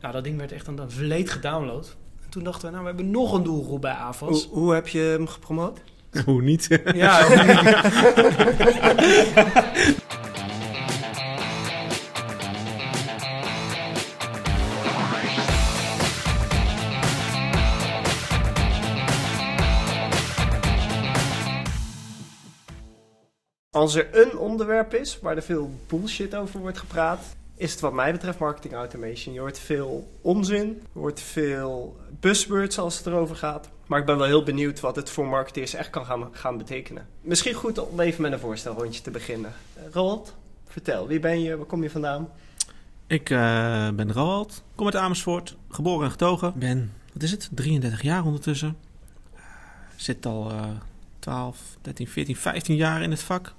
Nou, dat ding werd echt aan de vleet gedownload. En toen dachten we, nou, we hebben nog een doelgroep bij AFAS. Hoe, hoe heb je hem gepromoot? Hoe niet? Ja, Als er een onderwerp is waar er veel bullshit over wordt gepraat, is het wat mij betreft marketing automation. Je hoort veel onzin, je hoort veel buzzwords als het erover gaat. Maar ik ben wel heel benieuwd wat het voor marketeers echt kan gaan, gaan betekenen. Misschien goed om even met een voorstelrondje te beginnen. Uh, Roald, vertel, wie ben je, waar kom je vandaan? Ik uh, ben Roald, kom uit Amersfoort, geboren en getogen. Ben, wat is het, 33 jaar ondertussen. Uh, zit al 12, 13, 14, 15 jaar in het vak.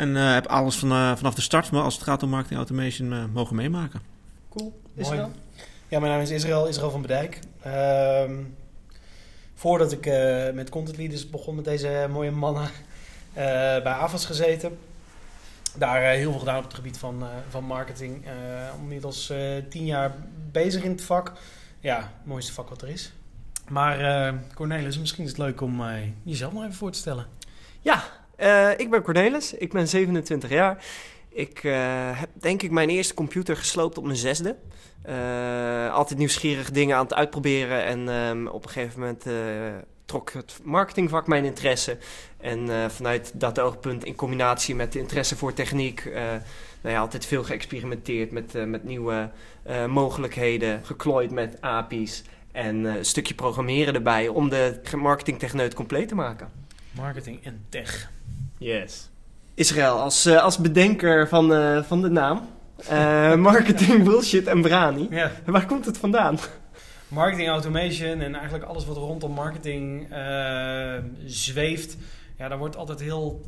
En uh, heb alles van, uh, vanaf de start, maar als het gaat om marketing automation, uh, mogen meemaken. Cool. Israël? Ja, mijn naam is Israël, Israël van Bedijk. Uh, voordat ik met Content Leaders begon met deze mooie mannen bij AVAS gezeten. Daar heel veel gedaan op het gebied van, van marketing. inmiddels tien jaar bezig in het vak. Ja, het mooiste vak wat er is. Maar uh, Cornelis, misschien is het leuk om uh, jezelf nog even voor te stellen. Ja, uh, ik ben Cornelis. Ik ben 27 jaar. Ik heb denk ik mijn eerste computer gesloopt op mijn zesde. altijd nieuwsgierig dingen aan het uitproberen. En um, op een gegeven moment trok het marketingvak mijn interesse. En vanuit dat oogpunt in combinatie met de interesse voor techniek... nou ja, altijd veel geëxperimenteerd met, met nieuwe mogelijkheden. Geklooid met API's. En een stukje programmeren erbij om de marketingtechneut compleet te maken. Marketing en tech. Yes. Israël, als, uh, als bedenker van, uh, van de naam. marketing, bullshit en brani. Ja. Waar komt het vandaan? Marketing automation en eigenlijk alles wat rondom marketing zweeft. Ja, daar wordt altijd heel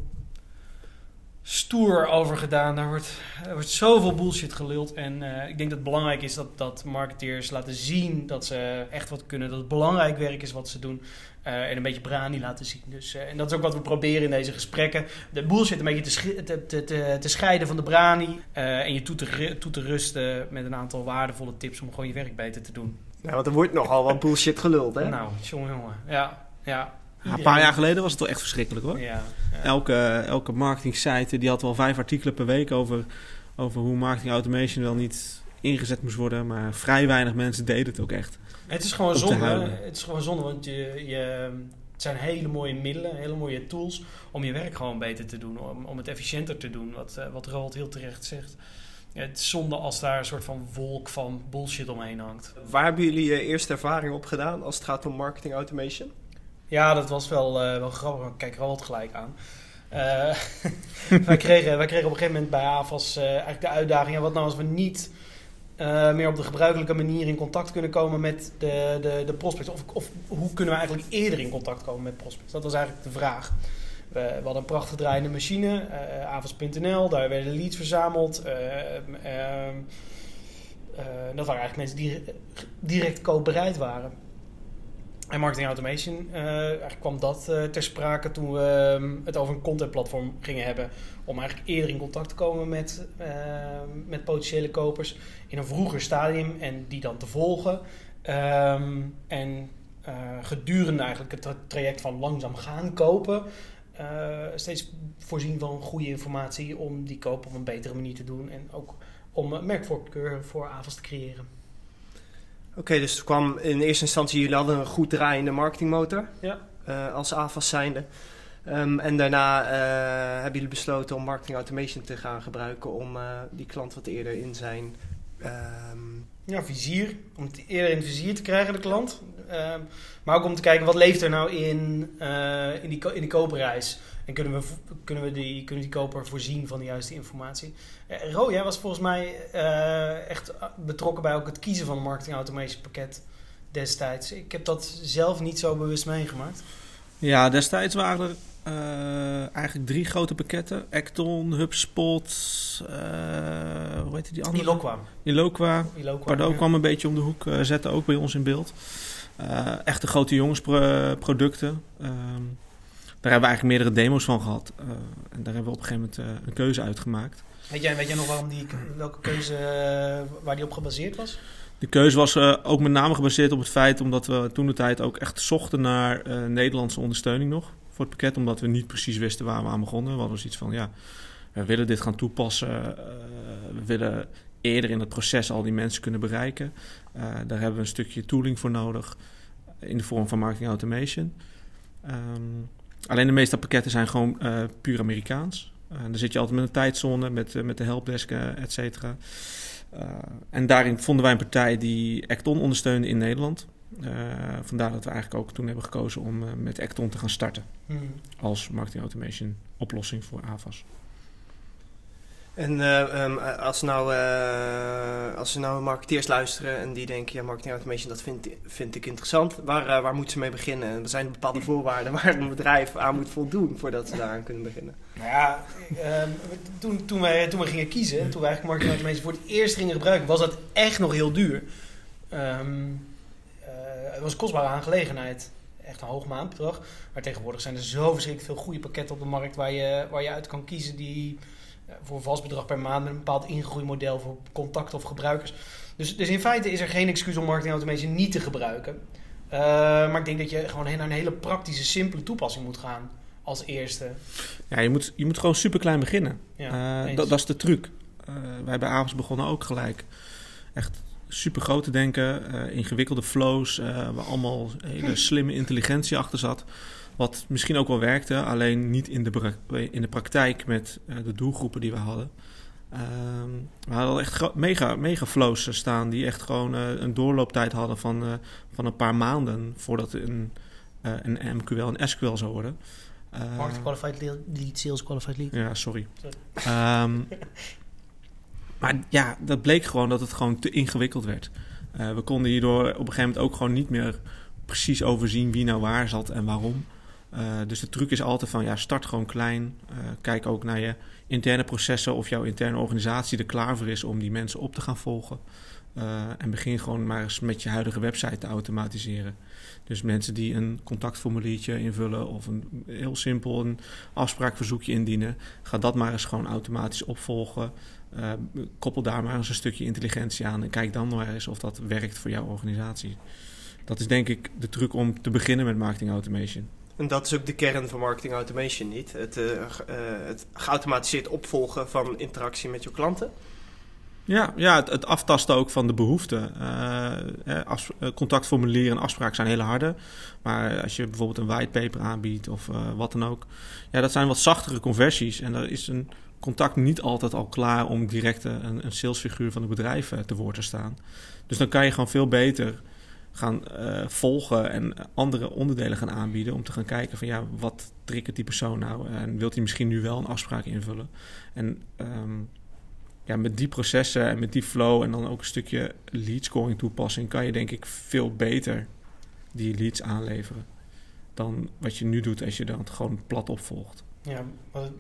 stoer over gedaan. Daar wordt, er wordt zoveel bullshit geluld. En uh, ik denk dat het belangrijk is dat, dat marketeers laten zien dat ze echt wat kunnen. Dat het belangrijk werk is wat ze doen. Uh, en een beetje brani laten zien. Dus, uh, en dat is ook wat we proberen in deze gesprekken. De bullshit een beetje te, te, te, te scheiden van de brani. en je toe te, toe te rusten met een aantal waardevolle tips om gewoon je werk beter te doen. Ja, want er wordt nogal wat bullshit geluld, hè? Nou, jongen, jongen. Ja, ja. Ja, een paar jaar geleden was het wel echt verschrikkelijk hoor. Ja, ja. Elke, elke marketing site die had wel vijf artikelen per week over, over hoe marketing automation wel niet ingezet moest worden. Maar vrij weinig mensen deden het ook echt. Het is gewoon zonde. Het is gewoon zonde, want je, je, het zijn hele mooie middelen, hele mooie tools om je werk gewoon beter te doen. Om, om het efficiënter te doen, wat, wat Roald heel terecht zegt. Het is zonde als daar een soort van wolk van bullshit omheen hangt. Waar hebben jullie je eerste ervaring op gedaan als het gaat om marketing automation? Ja, dat was wel, uh, wel grappig. Kijk Roald gelijk aan. Uh, wij, kregen, wij kregen op een gegeven moment bij AFAS uh, eigenlijk de uitdaging... Ja, wat nou als we niet meer op de gebruikelijke manier in contact kunnen komen met de, de, de prospects? Of, of hoe kunnen we eigenlijk eerder in contact komen met prospects? Dat was eigenlijk de vraag. We, hadden een prachtig draaiende machine, avas.nl, daar werden leads verzameld. Ehm, dat waren eigenlijk mensen die direct koopbereid waren. En marketing automation, uh, eigenlijk kwam dat uh, ter sprake toen we um, het over een contentplatform gingen hebben. Om eigenlijk eerder in contact te komen met, uh, met potentiële kopers in een vroeger stadium en die dan te volgen. Um, en gedurende eigenlijk het traject van langzaam gaan kopen, steeds voorzien van goede informatie om die koop op een betere manier te doen. En ook om merkvoorkeur voor AVAS te creëren. Oké, okay, dus het kwam in eerste instantie, jullie hadden een goed draaiende marketingmotor ja. uh, als AFAS zijnde. Um, en daarna uh, hebben jullie besloten om marketing automation te gaan gebruiken om uh, die klant wat eerder in zijn... Um... Ja, vizier. Om het eerder in het vizier te krijgen, de klant. Um, maar ook om te kijken, wat leeft er nou in, in, die, in die koopreis? En kunnen we, kunnen we die, kunnen die koper voorzien van de juiste informatie? Uh, Ro, jij was volgens mij uh, echt betrokken bij ook het kiezen van een marketing automation pakket destijds. Ik heb dat zelf niet zo bewust meegemaakt. Ja, destijds waren er uh, eigenlijk drie grote pakketten. Acton, HubSpot, hoe heet die andere? Iloqua. Iloqua. Iloqua Pardon ja. kwam een beetje om de hoek zetten, ook bij ons in beeld. echte grote jongensproducten. Um, daar hebben we eigenlijk meerdere demo's van gehad. Uh, en daar hebben we op een gegeven moment uh, een keuze uitgemaakt. Weet jij, weet jij nog waarom die, welke keuze, uh, waar die op gebaseerd was? De keuze was uh, ook met name gebaseerd op het feit omdat we toen de tijd ook echt zochten naar uh, Nederlandse ondersteuning nog voor het pakket. Omdat we niet precies wisten waar we aan begonnen. We hadden zoiets van ja, we willen dit gaan toepassen. Uh, we willen eerder in het proces al die mensen kunnen bereiken. daar hebben we een stukje tooling voor nodig in de vorm van marketing automation. Um, alleen de meeste pakketten zijn gewoon puur Amerikaans. dan zit je altijd met een tijdzone, met, met de helpdesk, et cetera. Uh, en daarin vonden wij een partij die Acton ondersteunde in Nederland. Uh, vandaar dat we eigenlijk ook toen hebben gekozen om uh, met Acton te gaan starten. Hmm. Als marketing automation oplossing voor AVAS. En uh, um, als, nou, uh, als ze nou marketeers luisteren en die denken, ja, marketing automation, dat vind, vind ik interessant. Waar, uh, waar moeten ze mee beginnen? Er zijn bepaalde voorwaarden waar een bedrijf aan moet voldoen voordat ze daaraan kunnen beginnen. Nou ja, ehm, toen, toen, wij, toen we gingen kiezen, toen we eigenlijk marketing automation voor het eerst gingen gebruiken, was dat echt nog heel duur. Um, het was een kostbare aangelegenheid. Echt een hoog maandbedrag. Maar tegenwoordig zijn er zo verschrikkelijk veel goede pakketten op de markt waar je, waar je uit kan kiezen die voor een vast bedrag per maand met een bepaald ingroeimodel voor contact of gebruikers. Dus, dus in feite is er geen excuus om marketing automation niet te gebruiken. Uh, maar ik denk dat je gewoon naar een hele praktische, simpele toepassing moet gaan als eerste. Ja, je moet, je moet gewoon super klein beginnen. Ja, uh, dat, dat is de truc. Uh, wij bij Avos begonnen ook gelijk. Echt super groot te denken, ingewikkelde flows, waar allemaal hele slimme intelligentie achter zat. Wat misschien ook wel werkte, alleen niet in de, in de praktijk met uh, de doelgroepen die we hadden. Ehm, we hadden echt mega, mega flows staan die echt gewoon uh, een doorlooptijd hadden van, uh, van een paar maanden voordat een, een MQL een SQL zou worden. Market Qualified Lead, Sales Qualified Lead. Ja, sorry. sorry. Um, maar ja, dat bleek gewoon dat het gewoon te ingewikkeld werd. we konden hierdoor op een gegeven moment ook gewoon niet meer precies overzien wie nou waar zat en waarom. Uh, dus de truc is altijd van ja, start gewoon klein. Uh, kijk ook naar je interne processen of jouw interne organisatie er klaar voor is om die mensen op te gaan volgen. Uh, en begin gewoon maar eens met je huidige website te automatiseren. Dus mensen die een contactformuliertje invullen of een heel simpel een afspraakverzoekje indienen, ga dat maar eens gewoon automatisch opvolgen. koppel daar maar eens een stukje intelligentie aan en kijk dan maar eens of dat werkt voor jouw organisatie. Dat is denk ik de truc om te beginnen met marketing automation. En dat is ook de kern van marketing automation niet. Het, uh, het geautomatiseerd opvolgen van interactie met je klanten. Ja, ja het, aftasten ook van de behoeften. Uh, contactformulier en afspraak zijn hele harde. Maar als je bijvoorbeeld een whitepaper aanbiedt of wat dan ook. Ja, dat zijn wat zachtere conversies. En daar is een contact niet altijd al klaar om direct een, een salesfiguur van het bedrijf te woord te staan. Dus dan kan je gewoon veel beter gaan volgen en andere onderdelen gaan aanbieden om te gaan kijken van ja, wat triggert die persoon nou en wilt hij misschien nu wel een afspraak invullen? En um, ja, met die processen en met die flow en dan ook een stukje lead scoring toepassing kan je denk ik veel beter die leads aanleveren dan wat je nu doet als je dan gewoon plat opvolgt. Ja, wat,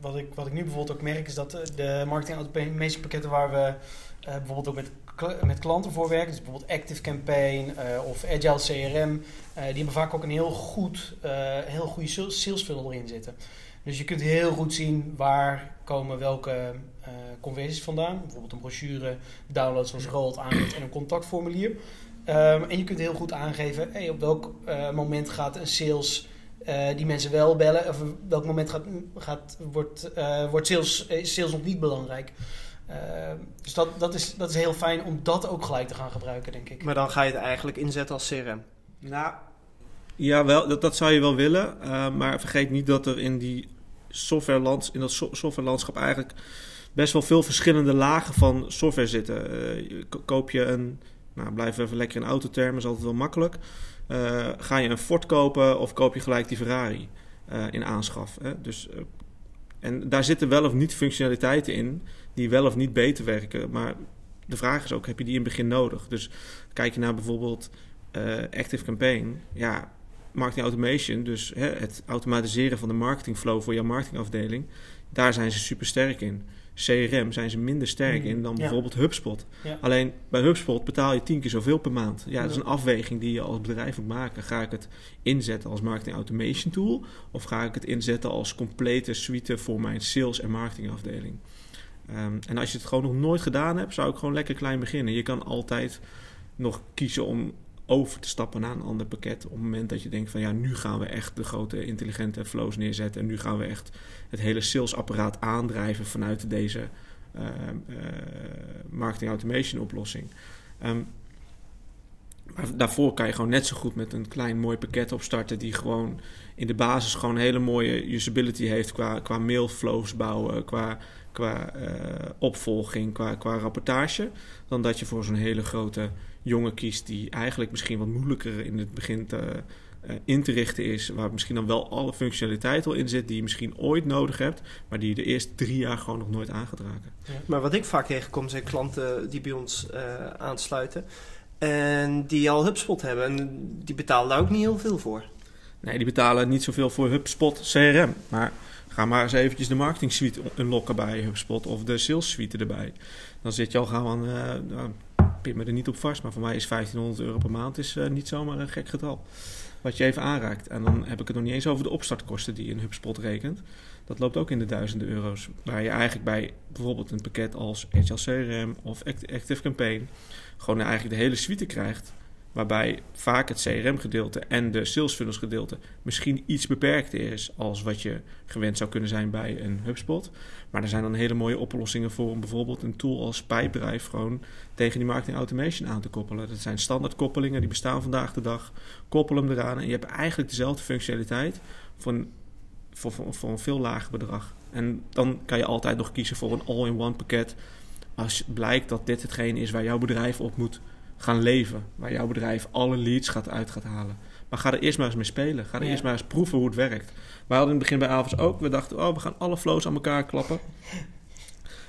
wat, ik, wat ik nu bijvoorbeeld ook merk is dat de marketing meeste pakketten waar we uh, bijvoorbeeld ook met met klanten voor werken. Dus bijvoorbeeld Active Campaign uh, of Agile CRM. Uh, die hebben vaak ook een heel, goed, heel goede sales funnel erin zitten. Dus je kunt heel goed zien waar komen welke conversies vandaan. Bijvoorbeeld een brochure, download zoals Rolt aanbiedt en een contactformulier. Um, en je kunt heel goed aangeven hey, op welk moment gaat een sales die mensen wel bellen. Of op welk moment gaat, gaat, wordt, wordt sales, sales nog niet belangrijk. Ehm, dus dat, dat, is, dat is heel fijn om dat ook gelijk te gaan gebruiken, denk ik. Maar dan ga je het eigenlijk inzetten als CRM. Nou, ja, wel, dat, dat zou je wel willen. Uh, maar vergeet niet dat er in, die software in dat softwarelandschap eigenlijk best wel veel verschillende lagen van software zitten. Uh, koop je een, nou blijf even lekker in autotermen, is altijd wel makkelijk. Uh, ga je een Ford kopen of koop je gelijk die Ferrari in aanschaf? Hè? Dus, en daar zitten wel of niet functionaliteiten in die wel of niet beter werken. Maar de vraag is ook, heb je die in het begin nodig? Dus kijk je naar bijvoorbeeld Active Campaign. Ja, marketing automation, dus hè, het automatiseren van de marketingflow voor jouw marketingafdeling. Daar zijn ze super sterk in. CRM zijn ze minder sterk mm, in dan bijvoorbeeld HubSpot. Alleen bij HubSpot betaal je tien keer zoveel per maand. Ja, dat is een afweging die je als bedrijf moet maken. Ga ik het inzetten als marketing automation tool? Of ga ik het inzetten als complete suite voor mijn sales- en marketingafdeling? Ehm, en als je het gewoon nog nooit gedaan hebt, zou ik gewoon lekker klein beginnen. Je kan altijd nog kiezen om over te stappen naar een ander pakket. Op het moment dat je denkt van ja, nu gaan we echt de grote intelligente flows neerzetten. En nu gaan we echt het hele salesapparaat aandrijven vanuit deze uh, uh, marketing automation oplossing. Um, maar daarvoor kan je gewoon net zo goed met een klein mooi pakket opstarten die gewoon in de basis gewoon een hele mooie usability heeft qua, qua mailflows bouwen, qua, qua uh, opvolging, qua, qua rapportage. Dan dat je voor zo'n hele grote jongen kiest die eigenlijk misschien wat moeilijker in het begin te, uh, in te richten is. Waar misschien dan wel alle functionaliteit al in zit die je misschien ooit nodig hebt, maar die je de eerste drie jaar gewoon nog nooit aan gaat raken. Ja. Maar wat ik vaak tegenkom zijn klanten die bij ons uh, aansluiten. En die al HubSpot hebben. En die betalen daar ook niet heel veel voor. Nee, die betalen niet zoveel voor HubSpot CRM. Maar ga maar eens eventjes de marketing suite unlocken bij HubSpot of de sales suite erbij. Dan zit je al gewoon, uh, pin me er niet op vast, maar voor mij is 1500 euro per maand is, uh, niet zomaar een gek getal. Wat je even aanraakt. En dan heb ik het nog niet eens over de opstartkosten die in HubSpot rekent. Dat loopt ook in de duizenden euro's. Waar je eigenlijk bij bijvoorbeeld een pakket als Agile CRM of Active Campaign gewoon eigenlijk de hele suite krijgt. Waarbij vaak het CRM-gedeelte en de sales funnels gedeelte misschien iets beperkter is als wat je gewend zou kunnen zijn bij een HubSpot. Maar er zijn dan hele mooie oplossingen voor om bijvoorbeeld een tool als Pipedrive gewoon tegen die marketing automation aan te koppelen. Dat zijn standaard koppelingen die bestaan vandaag de dag. Koppel hem eraan en je hebt eigenlijk dezelfde functionaliteit voor een, voor, een veel lager bedrag. En dan kan je altijd nog kiezen voor een all-in-one pakket als blijkt dat dit hetgeen is waar jouw bedrijf op moet gaan leven. Waar jouw bedrijf alle leads gaat uit gaat halen. Maar ga er eerst maar eens mee spelen. Ga er ja. eerst maar eens proeven hoe het werkt. Wij hadden in het begin bij Avos ook. We dachten, oh, we gaan alle flows aan elkaar klappen.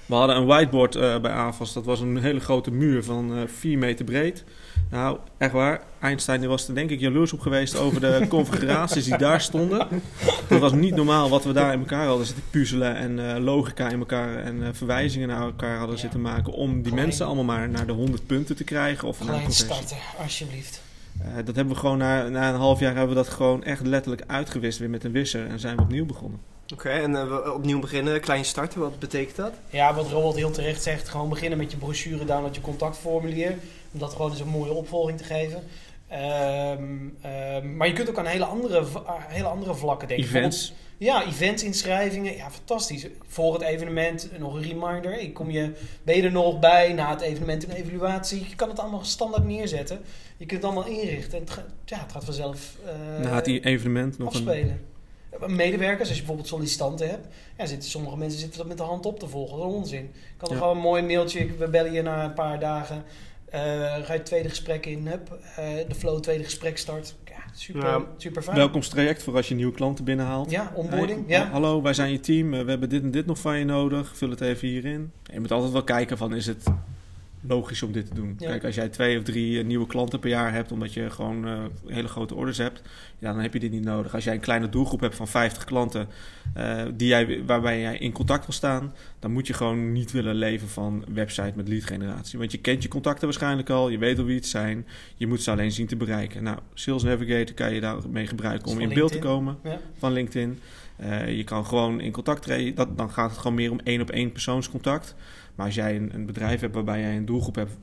We hadden een whiteboard uh, bij Avos. Dat was een hele grote muur van uh, 4 meter breed. Nou, echt waar. Einstein was er denk ik jaloers op geweest over de configuraties die daar stonden. Het was niet normaal wat we daar in elkaar hadden zitten puzzelen en uh, logica in elkaar en uh, verwijzingen naar elkaar hadden ja. zitten maken om die mensen allemaal maar naar de 100 punten te krijgen. Of Alleen starten, alsjeblieft. Uh, dat hebben we gewoon na, na een half jaar hebben we dat gewoon echt letterlijk uitgewist weer met een wisser en zijn we opnieuw begonnen. Oké, okay, en uh, we opnieuw beginnen, klein starten, wat betekent dat? Ja, wat Robert heel terecht zegt, gewoon beginnen met je brochure, download je contactformulier. Om dat gewoon eens een mooie opvolging te geven. Um, um, maar je kunt ook aan hele andere, hele andere vlakken denken. Events. Ja, events, inschrijvingen. Ja, fantastisch. Voor het evenement nog een reminder. Ik kom je, ben je er nog bij na het evenement een evaluatie. Je kan het allemaal standaard neerzetten. Je kunt het allemaal inrichten. En het, ja, het gaat vanzelf uh, Na het evenement nog afspelen. Een... Medewerkers, als je bijvoorbeeld sollicitanten hebt. Ja, zitten, sommige mensen zitten dat met de hand op te volgen. Dat is onzin. Ik kan ja. er gewoon een mooi mailtje. We bellen je na een paar dagen. Uh, ga je het tweede gesprek in, hup, uh, de flow tweede gesprek start. Ja, super, ja, super fijn. Welkomstraject voor als je nieuwe klanten binnenhaalt. Ja, onboarding. Hey, ja. Hallo, wij zijn je team. We hebben dit en dit nog van je nodig. Vul het even hierin. Je moet altijd wel kijken van is het logisch om dit te doen. Ja. Kijk, als jij twee of drie nieuwe klanten per jaar hebt, omdat je gewoon uh, hele grote orders hebt, ja, dan heb je dit niet nodig. Als jij een kleine doelgroep hebt van 50 klanten uh, die jij, waarbij jij in contact wil staan, dan moet je gewoon niet willen leven van website met lead generatie. Want je kent je contacten waarschijnlijk al, je weet al wie het zijn, je moet ze alleen zien te bereiken. Nou, Sales Navigator kan je daarmee gebruiken om in beeld te komen ja. van LinkedIn. Uh, je kan gewoon in contact treden, dat, dan gaat het gewoon meer om één op één persoonscontact. Maar als jij een, een, bedrijf hebt waarbij jij een doelgroep hebt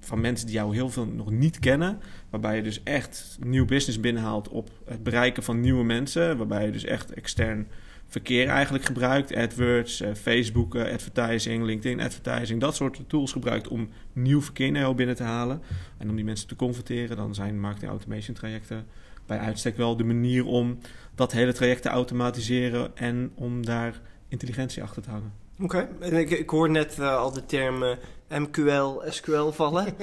van mensen die jou heel veel nog niet kennen, waarbij je dus echt nieuw business binnenhaalt op het bereiken van nieuwe mensen, waarbij je dus echt extern verkeer eigenlijk gebruikt, AdWords, uh, Facebook uh, advertising, LinkedIn advertising, dat soort tools gebruikt om nieuw verkeer naar jou binnen te halen en om die mensen te converteren, dan zijn marketing automation trajecten bij uitstek wel de manier om dat hele traject te automatiseren en om daar intelligentie achter te hangen. Oké, okay. ik, ik hoor net uh, al de termen MQL, SQL vallen.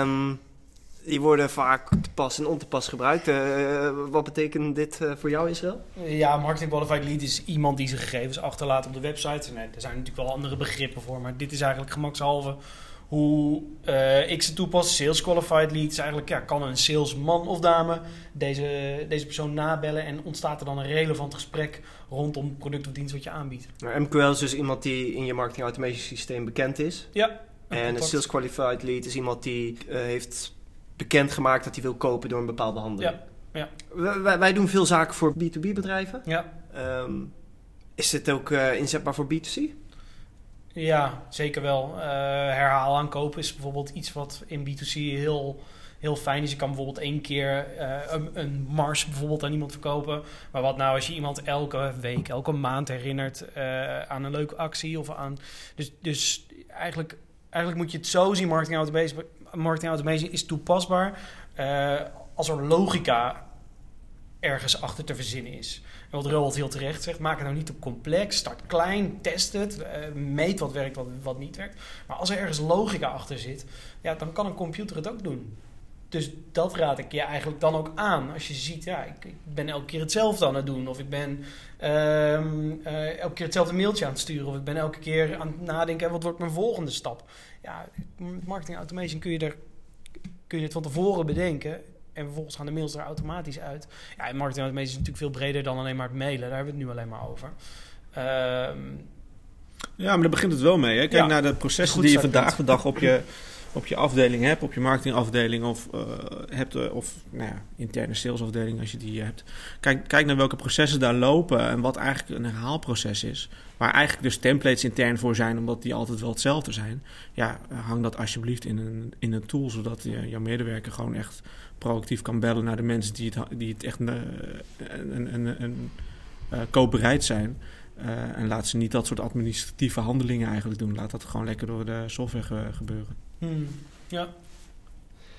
um, die worden vaak te pas en on te pas gebruikt. Uh, wat betekent dit uh, voor jou, Israël? Ja, marketing qualified lead is iemand die zijn gegevens achterlaat op de website. Nee, er zijn natuurlijk wel andere begrippen voor, maar dit is eigenlijk gemakshalve hoe uh, ik ze toepas. Sales qualified lead is eigenlijk, ja, kan een salesman of dame deze, deze persoon nabellen en ontstaat er dan een relevant gesprek rondom het product of dienst wat je aanbiedt. MQL is dus iemand die in je marketing automation systeem bekend is. Ja. En een sales qualified lead is iemand die uh, heeft bekendgemaakt dat hij wil kopen door een bepaalde handel. Ja. ja. Wij, wij, doen veel zaken voor B2B bedrijven. Ja. Um, is dit ook uh, inzetbaar voor B2C? Ja, zeker wel. Uh, herhaal aankopen is bijvoorbeeld iets wat in B2C heel, heel fijn is. Je kan bijvoorbeeld één keer uh, een, een, mars bijvoorbeeld aan iemand verkopen. Maar wat nou als je iemand elke week, elke maand herinnert uh, aan een leuke actie of aan... Dus, dus eigenlijk, eigenlijk moet je het zo zien, marketing automation, marketing automation is toepasbaar als er logica ergens achter te verzinnen is. En wat Roald heel terecht zegt, maak het nou niet te complex. Start klein, test het, uh, meet wat werkt, wat, wat niet werkt. Maar als er ergens logica achter zit, ja, dan kan een computer het ook doen. Dus dat raad ik je eigenlijk dan ook aan. Als je ziet, ja, ik, ben elke keer hetzelfde aan het doen. Of ik ben uh, uh, elke keer hetzelfde mailtje aan het sturen. Of ik ben elke keer aan het nadenken, wat wordt mijn volgende stap? Ja, marketing automation kun je er kun je het van tevoren bedenken. En vervolgens gaan de mails er automatisch uit. Ja, en marketing automation is natuurlijk veel breder dan alleen maar het mailen. Daar hebben we het nu alleen maar over. Um, ja, maar daar begint het wel mee. Hè? Kijk Ja, naar de processen die je vandaag de dag op je, op je afdeling hebt, op je marketingafdeling of, eh, hebt, eh, of nou ja, interne salesafdeling als je die hebt. Kijk, kijk naar welke processen daar lopen en wat eigenlijk een herhaalproces is. Waar eigenlijk dus templates intern voor zijn, omdat die altijd wel hetzelfde zijn. Ja, hang dat alsjeblieft in een, in een tool, zodat je, jouw medewerker gewoon echt proactief kan bellen naar de mensen die het, die het echt een, een, een, uh, koopbereid zijn. En laat ze niet dat soort administratieve handelingen eigenlijk doen. Laat dat gewoon lekker door de software ge gebeuren. Hmm. Ja.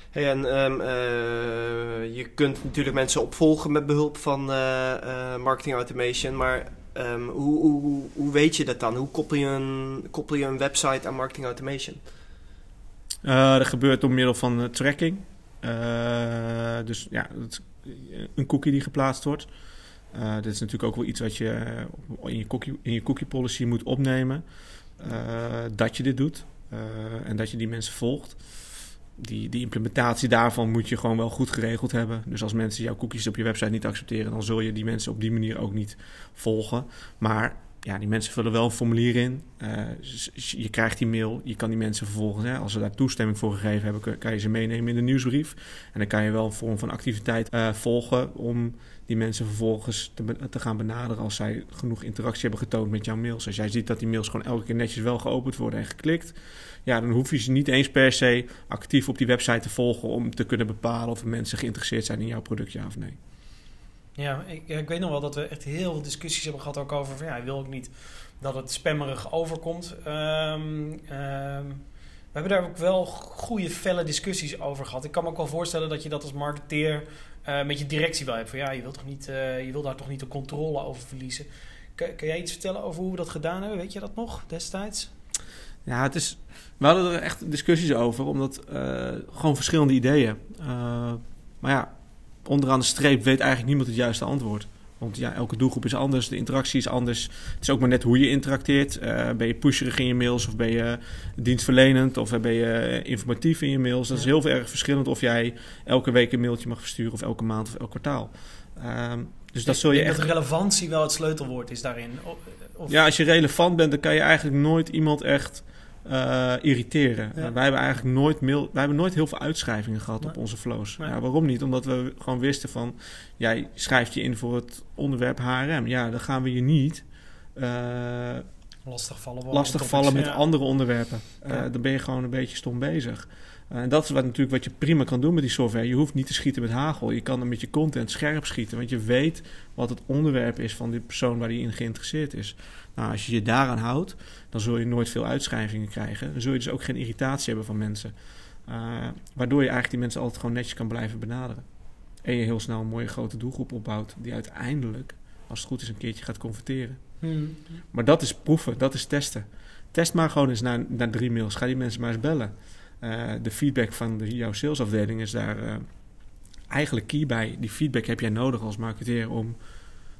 Hey, en um, uh, je kunt natuurlijk mensen opvolgen met behulp van uh, marketing automation, maar um, hoe, hoe, hoe weet je dat dan? Hoe koppel je een, koppel je een website aan marketing automation? dat gebeurt door middel van tracking. dus ja, een cookie die geplaatst wordt. Uh, dit is natuurlijk ook wel iets wat je in je cookie, in je cookie policy moet opnemen. Uh, dat je dit doet en dat je die mensen volgt. Die, die implementatie daarvan moet je gewoon wel goed geregeld hebben. Dus als mensen jouw cookies op je website niet accepteren, dan zul je die mensen op die manier ook niet volgen. Maar ja, die mensen vullen wel een formulier in. je krijgt die mail, je kan die mensen vervolgens, hè, als ze daar toestemming voor gegeven hebben, kan je ze meenemen in de nieuwsbrief. En dan kan je wel een vorm van activiteit volgen om die mensen vervolgens te, gaan benaderen als zij genoeg interactie hebben getoond met jouw mails. Als jij ziet dat die mails gewoon elke keer netjes wel geopend worden en geklikt, ja, dan hoef je ze niet eens per se actief op die website te volgen om te kunnen bepalen of mensen geïnteresseerd zijn in jouw product, ja of nee. Ja, ik, ik weet nog wel dat we echt heel veel discussies hebben gehad ook over van ja, wil ik niet dat het spammerig overkomt. Um, um, we hebben daar ook wel goede, felle discussies over gehad. Ik kan me ook wel voorstellen dat je dat als marketeer uh, met je directie wel hebt. Van ja, je wil, toch niet, uh, je wil daar toch niet de controle over verliezen. Kan, kan jij iets vertellen over hoe we dat gedaan hebben? Weet je dat nog destijds? Ja, het is, we hadden er echt discussies over, omdat uh, gewoon verschillende ideeën. maar ja, onderaan de streep weet eigenlijk niemand het juiste antwoord. Want ja, elke doelgroep is anders, de interactie is anders. Het is ook maar net hoe je interacteert. Uh, ben je pusherig in je mails of ben je dienstverlenend of ben je informatief in je mails. Dat is heel erg verschillend of jij elke week een mailtje mag versturen of elke maand of elk kwartaal. Um, dus dat zul je echt... dat relevantie wel het sleutelwoord is daarin. Of... Ja, als je relevant bent, dan kan je eigenlijk nooit iemand echt uh, irriteren. Ja. Uh, wij hebben eigenlijk nooit, mail, wij hebben nooit heel veel uitschrijvingen gehad Nee. op onze flows. Nee. Ja, waarom niet? Omdat we gewoon wisten van... jij schrijft je in voor het onderwerp HRM. Ja, dan gaan we je niet... uh, Lastigvallen. lastigvallen met ja. andere onderwerpen. Ja. Dan ben je gewoon een beetje stom bezig. En dat is wat, natuurlijk wat je prima kan doen met die software. Je hoeft niet te schieten met hagel. Je kan er met je content scherp schieten. Want je weet wat het onderwerp is van die persoon waar die in geïnteresseerd is. Nou, als je je daaraan houdt, dan zul je nooit veel uitschrijvingen krijgen. Dan zul je dus ook geen irritatie hebben van mensen. Uh, waardoor je eigenlijk die mensen altijd gewoon netjes kan blijven benaderen. En je heel snel een mooie grote doelgroep opbouwt. Die uiteindelijk, als het goed is, een keertje gaat converteren. Hmm. Maar dat is proeven, dat is testen. Test maar gewoon eens na, na drie mails. Ga die mensen maar eens bellen. Uh, de feedback van de, jouw salesafdeling is daar uh, eigenlijk key bij. Die feedback heb jij nodig als marketeer om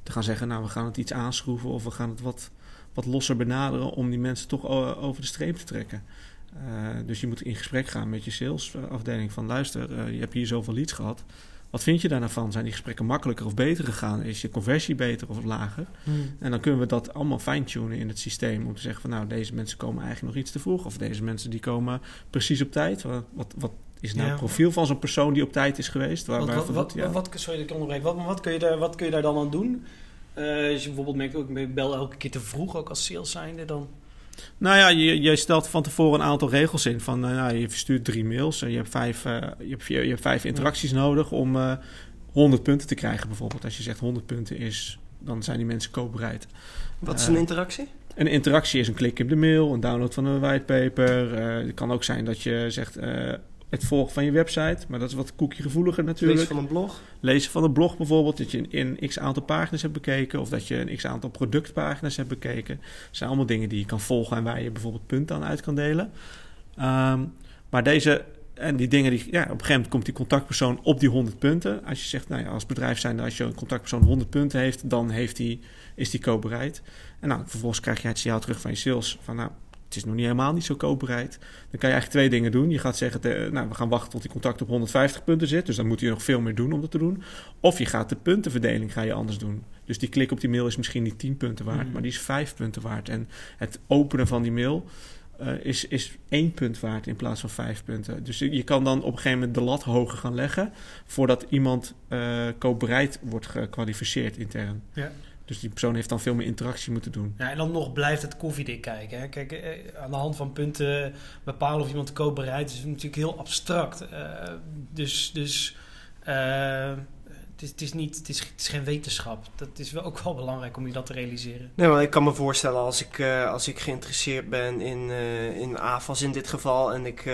te gaan zeggen... nou, we gaan het iets aanschroeven of we gaan het wat, wat losser benaderen... om die mensen toch over de streep te trekken. Uh, dus je moet in gesprek gaan met je salesafdeling van... luister, je hebt hier zoveel leads gehad... Wat vind je daar nou van? Zijn die gesprekken makkelijker of beter gegaan? Is je conversie beter of lager? Hmm. En dan kunnen we dat allemaal fine-tunen in het systeem. Om te zeggen van nou, deze mensen komen eigenlijk nog iets te vroeg. Of deze mensen die komen precies op tijd. Wat, wat, wat is nou Ja. het profiel van zo'n persoon die op tijd is geweest? Waar, Wat, wat, waarvan wat, dat- ja. wat, sorry dat ik onderbreek. Wat, wat, kun je daar, wat kun je daar dan aan doen? Eh, als je bijvoorbeeld merkt, ook, ik bel elke keer te vroeg, ook als sales zijnde, dan... Nou ja, je, je stelt van tevoren een aantal regels in. Van, eh, nou, je verstuurt drie mails en je hebt vijf, eh, je hebt, je, hebt vijf interacties nodig om eh 100 punten te krijgen bijvoorbeeld. Als je zegt 100 punten is, dan zijn die mensen koopbereid. Wat is een interactie? Een interactie is een klik op de mail, een download van een whitepaper. Het kan ook zijn dat je zegt het volgen van je website. Maar dat is wat cookie-gevoeliger natuurlijk. Lezen van een blog? Lezen van een blog bijvoorbeeld, dat je een, een x aantal pagina's hebt bekeken. Of dat je een x aantal productpagina's hebt bekeken. Dat zijn allemaal dingen die je kan volgen en waar je bijvoorbeeld punten aan uit kan delen. Ehm, maar deze, en die dingen, die, ja, op een gegeven moment komt die contactpersoon op die 100 punten. Als je zegt, nou ja, als bedrijf zijn, als je een contactpersoon 100 punten heeft, dan heeft die, is die koopbereid. En nou, vervolgens krijg je het signaal terug van je sales van, nou, het is nog niet helemaal niet zo koopbereid. Dan kan je eigenlijk twee dingen doen. Je gaat zeggen, te- nou, we gaan wachten tot die contact op 150 punten zit. Dus dan moet je nog veel meer doen om dat te doen. Of je gaat de puntenverdeling ga je anders doen. Dus die klik op die mail is misschien niet 10 punten waard, Mhm. maar die is 5 punten waard. En het openen van die mail eh, is, is 1 punt waard in plaats van 5 punten. Dus je kan dan op een gegeven moment de lat hoger gaan leggen voordat iemand eh koopbereid wordt gekwalificeerd intern. Ja. Dus die persoon heeft dan veel meer interactie moeten doen. Ja, en dan nog blijft het koffiedik kijken. Hè. Kijk, eh, aan de hand van punten bepalen of iemand koopbereid is natuurlijk heel abstract. Eh, dus dus eh, het, is, het, is niet, het, is, het is geen wetenschap. Dat is wel ook wel belangrijk om je dat te realiseren. Nee, maar ik kan me voorstellen als ik, eh, als ik geïnteresseerd ben in, eh in AFAS in dit geval en ik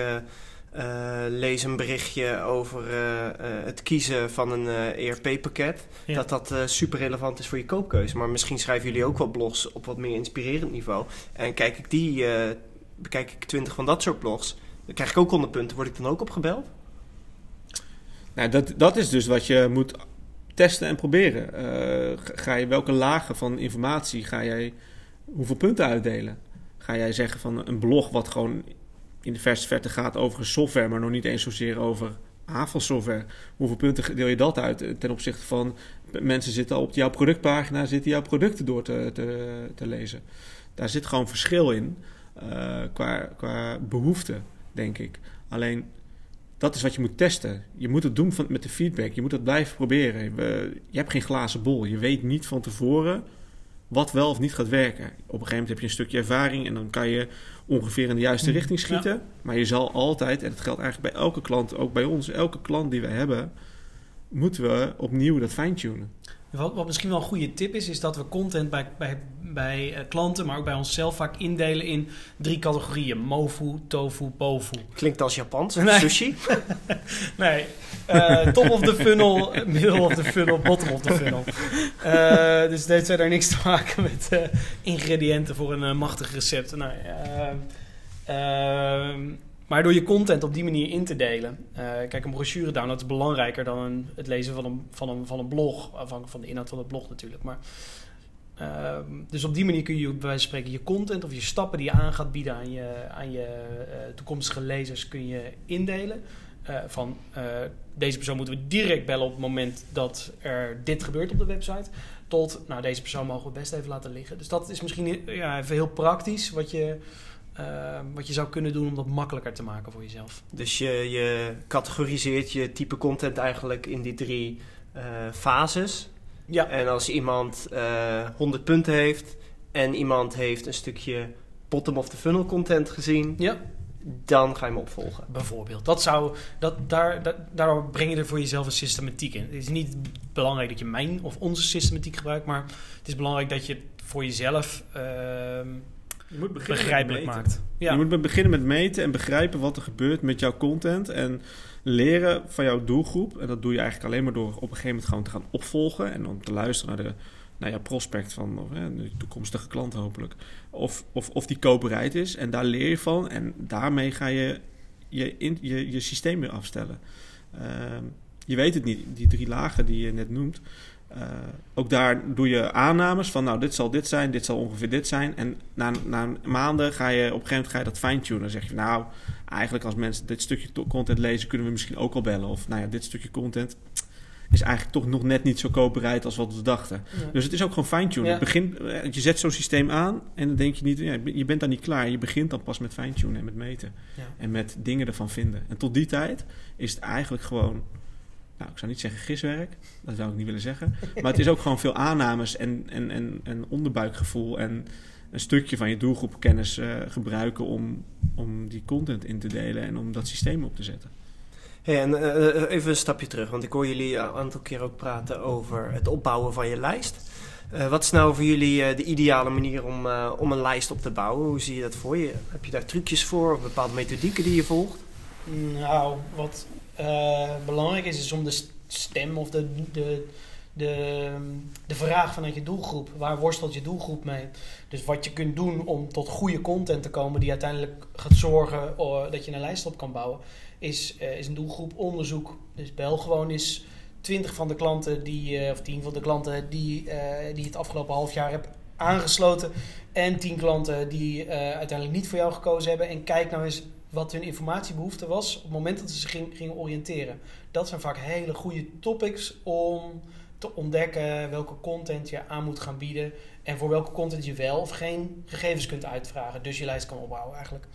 eh, lees een berichtje over eh, eh, het kiezen van een eh, ERP-pakket, Ja. dat dat eh, super relevant is voor je koopkeuze. Maar misschien schrijven jullie ook wel blogs op wat meer inspirerend niveau. En kijk ik die, eh, bekijk ik twintig van dat soort blogs, dan krijg ik ook 100 punten. Word ik dan ook opgebeld? Nou, dat, dat is dus wat je moet testen en proberen. Eh, ga- ga je welke lagen van informatie ga jij hoeveel punten uitdelen? Ga jij zeggen van een blog wat gewoon in de verste verte gaat over software, maar nog niet eens zozeer over AFAS-software. Hoeveel punten deel je dat uit eh, ten opzichte van mensen zitten op jouw productpagina, zitten jouw producten door te, te, te lezen? Daar zit gewoon verschil in eh, qua, qua behoefte, denk ik. Alleen dat is wat je moet testen. Je moet het doen van, met de feedback. Je moet het blijven proberen. Je hebt geen glazen bol. Je weet niet van tevoren wat wel of niet gaat werken. Op een gegeven moment heb je een stukje ervaring en dan kan je ongeveer in de juiste Mm, richting schieten. Maar je zal altijd, en dat geldt eigenlijk bij elke klant, ook bij ons, elke klant die we hebben, moeten we opnieuw dat fine-tunen. Wat, wat misschien wel een goede tip is, is dat we content bij, bij, bij eh, klanten, maar ook bij onszelf vaak indelen in drie categorieën. Mofu, tofu, bofu. Klinkt als Japans. Nee. Sushi. Nee, eh, top of the funnel, middle of the funnel, bottom of the funnel. Eh, dus dit heeft verder niks te maken met eh, ingrediënten voor een eh, machtig recept. Nou, eh, ehm, maar door je content op die manier in te delen. eh, kijk, een brochure download is belangrijker dan een, het lezen van een, van, een, van een blog. Afhankelijk van de inhoud van het blog natuurlijk. Maar, ehm, dus op die manier kun je bij wijze van spreken je content of je stappen die je aan gaat bieden aan je, aan je eh, toekomstige lezers kun je indelen. Eh, van deze persoon moeten we direct bellen op het moment dat er dit gebeurt op de website. Tot, nou, deze persoon mogen we best even laten liggen. Dus dat is misschien ja, even heel praktisch wat je, eh, wat je zou kunnen doen om dat makkelijker te maken voor jezelf. Dus je, je categoriseert je type content eigenlijk in die drie eh, fases. Ja, En als iemand eh 100 punten heeft en iemand heeft een stukje bottom of the funnel content gezien, ja. dan ga je hem opvolgen. bijvoorbeeld. Dat zou, dat, daar, daar, daardoor breng je er voor jezelf een systematiek in. Het is niet belangrijk dat je mijn of onze systematiek gebruikt, maar het is belangrijk dat je voor jezelf ehm, Je moet begrijpelijk maakt. Ja. Je moet beginnen met meten en begrijpen wat er gebeurt met jouw content. En leren van jouw doelgroep. En dat doe je eigenlijk alleen maar door op een gegeven moment gewoon te gaan opvolgen. En om te luisteren naar, de, naar jouw prospect van of, hè, de toekomstige klant hopelijk. Of, of, of die koopbereid is. En daar leer je van. En daarmee ga je je, in, je, je systeem weer afstellen. Ehm, je weet het niet. Die drie lagen die je net noemt. Eh, ook daar doe je aannames van, nou, dit zal dit zijn, dit zal ongeveer dit zijn. En na, na maanden ga je op een gegeven moment ga je dat fine-tunen. Dan zeg je, nou, eigenlijk als mensen dit stukje content lezen, kunnen we misschien ook al bellen. Of, nou ja, dit stukje content is eigenlijk toch nog net niet zo koopbereid als wat we dachten. Ja. Dus het is ook gewoon fine-tunen. Ja. Begin, eh, je zet zo'n systeem aan en dan denk je niet, ja, je bent daar niet klaar. Je begint dan pas met fine-tunen en met meten. En met dingen ervan vinden. En tot die tijd is het eigenlijk gewoon, nou, ik zou niet zeggen giswerk. Dat zou ik niet willen zeggen. Maar het is ook gewoon veel aannames en, en, en, en onderbuikgevoel. En een stukje van je doelgroepkennis uh, gebruiken om, om die content in te delen en om dat systeem op te zetten. Hey, en uh, even een stapje terug, want ik hoor jullie een aantal keer ook praten over het opbouwen van je lijst. Uh, wat is nou voor jullie de ideale manier om, om een lijst op te bouwen? Hoe zie je dat voor je? Heb je daar trucjes voor of bepaalde methodieken die je volgt? Nou, wat belangrijk is, is om de stem of de, de, de, de vraag vanuit je doelgroep. Waar worstelt je doelgroep mee? Dus wat je kunt doen om tot goede content te komen die uiteindelijk gaat zorgen uh, dat je een lijst op kan bouwen, is, uh, is een doelgroep onderzoek. Dus bel gewoon eens 20 van de klanten die, uh, of 10 van de klanten die, die het afgelopen half jaar hebben aangesloten. En 10 klanten die uiteindelijk niet voor jou gekozen hebben. En kijk nou eens wat hun informatiebehoefte was op het moment dat ze zich gingen oriënteren. Dat zijn vaak hele goede topics om te ontdekken welke content je aan moet gaan bieden. En voor welke content je wel of geen gegevens kunt uitvragen. Dus je lijst kan opbouwen eigenlijk.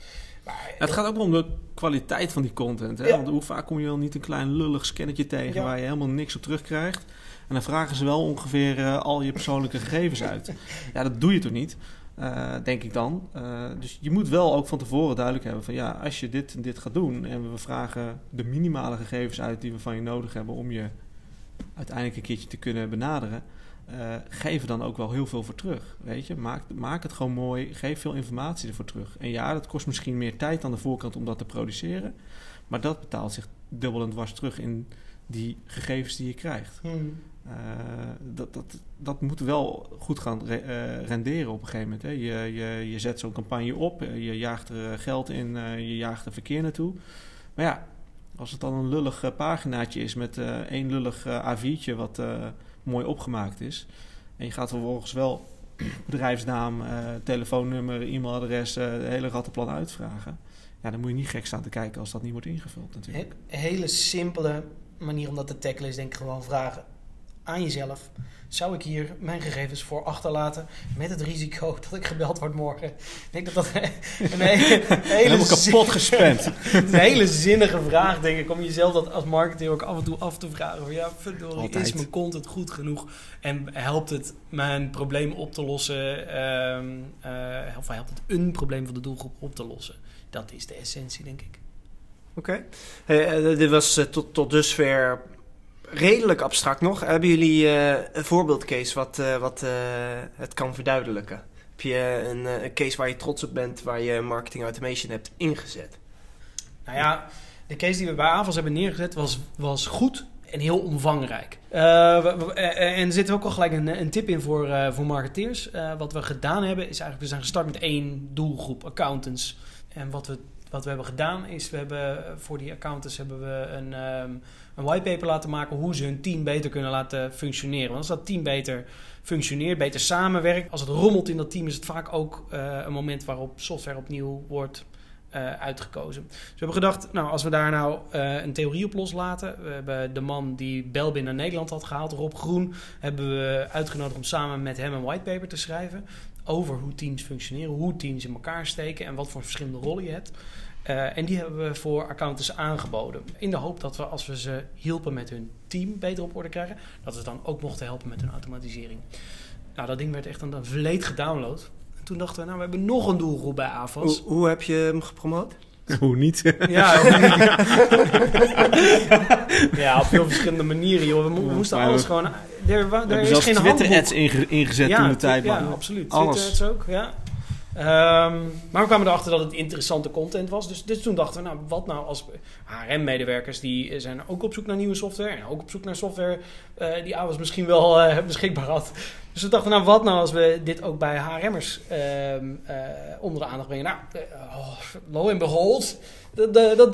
Maar, het gaat ook om de kwaliteit van die content. Hè? Want hoe vaak kom je wel niet een klein lullig scannetje tegen waar je helemaal niks op terugkrijgt. En dan vragen ze wel ongeveer uh, al je persoonlijke gegevens uit. Ja, dat doe je toch niet? Uh, denk ik dan. Uh, dus je moet wel ook van tevoren duidelijk hebben van ja, als je dit en dit gaat doen en we vragen de minimale gegevens uit die we van je nodig hebben om je uiteindelijk een keertje te kunnen benaderen, uh, geef er dan ook wel heel veel voor terug. Weet je, maak, maak het gewoon mooi, geef veel informatie ervoor terug. En ja, dat kost misschien meer tijd aan de voorkant om dat te produceren, maar dat betaalt zich dubbel en dwars terug in die gegevens die je krijgt. Hmm. Uh, dat, dat, dat moet wel goed gaan re uh, renderen op een gegeven moment. Hè. Je, je, je zet zo'n campagne op, je jaagt er geld in, je jaagt er verkeer naartoe. Maar ja, als het dan een lullig uh, paginaatje is met uh, één lullig uh, A4'tje wat mooi opgemaakt is. En je gaat vervolgens wel bedrijfsnaam, telefoonnummer, e-mailadres, het hele rattenplan uitvragen. Ja, dan moet je niet gek staan te kijken als dat niet wordt ingevuld natuurlijk. Hele simpele manier om dat te tackelen is denk ik gewoon vragen aan jezelf. Zou ik hier mijn gegevens voor achterlaten met het risico dat ik gebeld word morgen? Ik denk dat dat een hele, hele kapot gespend. een hele zinnige vraag, denk ik, om jezelf dat als marketeer ook af en toe af te vragen. Ja, verdorie, is mijn content goed genoeg? En helpt het mijn probleem op te lossen? Uh, of helpt het een probleem van de doelgroep op te lossen? Dat is de essentie, denk ik. Oké. Okay. Uh, dit was uh, tot, dusver redelijk abstract nog. Hebben jullie een voorbeeldcase wat, wat het kan verduidelijken? Heb je een, een, case waar je trots op bent, waar je marketing automation hebt ingezet? Nou ja, de case die we bij AVAS hebben neergezet was, was goed en heel omvangrijk. en er zit ook al gelijk een, een tip in voor, voor marketeers. wat we gedaan hebben is eigenlijk, we zijn gestart met één doelgroep, accountants. En wat we, wat we hebben gedaan is, we hebben voor die accountants hebben we een... Um, een whitepaper laten maken hoe ze hun team beter kunnen laten functioneren. Want als dat team beter functioneert, beter samenwerkt, als het rommelt in dat team, is het vaak ook uh, een moment waarop software opnieuw wordt uh, uitgekozen. Dus we hebben gedacht, nou, als we daar nou een theorie op loslaten. We hebben de man die Belbin naar Nederland had gehaald, Rob Groen, hebben we uitgenodigd om samen met hem een whitepaper te schrijven over hoe teams functioneren, hoe teams in elkaar steken en wat voor verschillende rollen je hebt. Uh, en die hebben we voor accountants aangeboden. In de hoop dat we, als we ze hielpen met hun team beter op orde krijgen, dat we ze dan ook mochten helpen met hun automatisering. Nou, dat ding werd echt een, vleet gedownload. En toen dachten we, nou, we hebben nog een doelgroep bij AFAS. Hoe, hoe heb je hem gepromoot? Hoe niet? Ja, ja, op veel verschillende manieren. Joh. We, mo- we moesten alles gewoon... Er, er, we hebben zelfs Twitter-ads inge ingezet ja, toen de tijd. Ja, absoluut. Twitter-ads ook, ja. Um, maar we kwamen erachter dat het interessante content was. Dus, dus toen dachten we, nou, wat nou als HRM-medewerkers... die zijn ook op zoek naar nieuwe software... en ook op zoek naar software uh, die AWS misschien wel uh, beschikbaar had. Dus we dachten, nou, wat nou als we dit ook bij HRM'ers uh, uh, onder de aandacht brengen? Nou, oh, lo and behold, dat, dat, dat,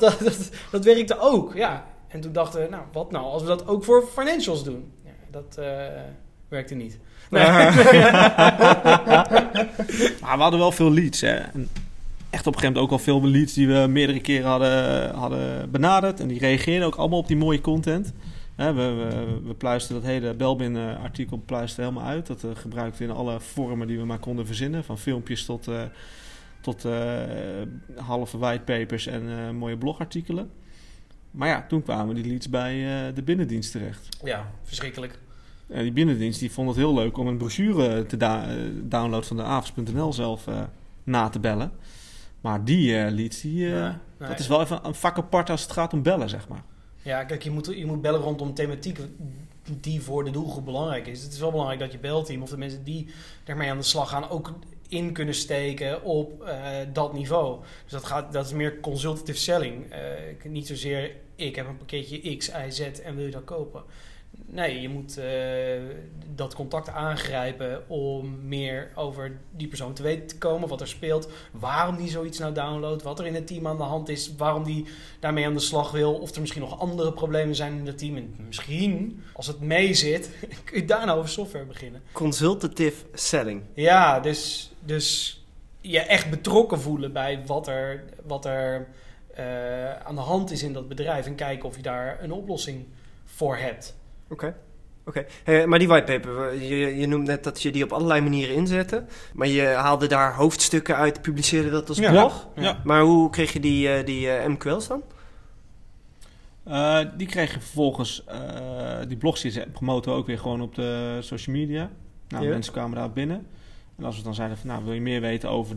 dat, werkte ook, ja. En toen dachten we, nou, wat nou als we dat ook voor financials doen? Ja, dat werkte niet. Nee. maar we hadden wel veel leads. Hè. En echt op een gegeven moment ook al veel leads die we meerdere keren hadden, hadden benaderd. En die reageerden ook allemaal op die mooie content. we, we, we pluisten dat hele Belbin-artikel pluisten helemaal uit. Dat uh, gebruikten we in alle vormen die we maar konden verzinnen. Van filmpjes tot, uh, tot uh, halve whitepapers en mooie blogartikelen. Maar ja, toen kwamen die leads bij de binnendienst terecht. Ja, verschrikkelijk. Eh, die binnendienst, die vond het heel leuk om een brochure te da- eh, downloaden van de avs.nl zelf eh, na te bellen. Maar die leads, die, Ja, nee. dat is wel even een vak apart als het gaat om bellen, zeg maar. Ja, kijk, je moet, je moet bellen rondom thematiek die voor de doelgroep belangrijk is. Het is wel belangrijk dat je belteam of de mensen die daarmee aan de slag gaan ook in kunnen steken op dat niveau. Dus dat, gaat, dat is meer consultative selling. Niet zozeer ik heb een pakketje X, Y, Z en wil je dat kopen. Nee, je moet eh, dat contact aangrijpen om meer over die persoon te weten te komen. Wat er speelt, waarom die zoiets nou downloadt, wat er in het team aan de hand is, waarom die daarmee aan de slag wil. Of er misschien nog andere problemen zijn in het team. En misschien, als het mee zit, kun je daarna over software beginnen. Consultative selling. Ja, dus, dus je echt betrokken voelen bij wat er, wat er eh, aan de hand is in dat bedrijf. En kijken of je daar een oplossing voor hebt. Oké. Oké, Eh, maar die whitepaper, je, je noemt net dat je die op allerlei manieren inzette. Maar je haalde daar hoofdstukken uit, publiceerde dat als Ja. blog. Ja. Maar hoe kreeg je die, eh, die eh, MQL's dan? Eh, die kreeg je vervolgens, die blogs promoten ook weer gewoon op de social media. Nou, mensen kwamen daar binnen. En als we dan zeiden van, nou, wil je meer weten over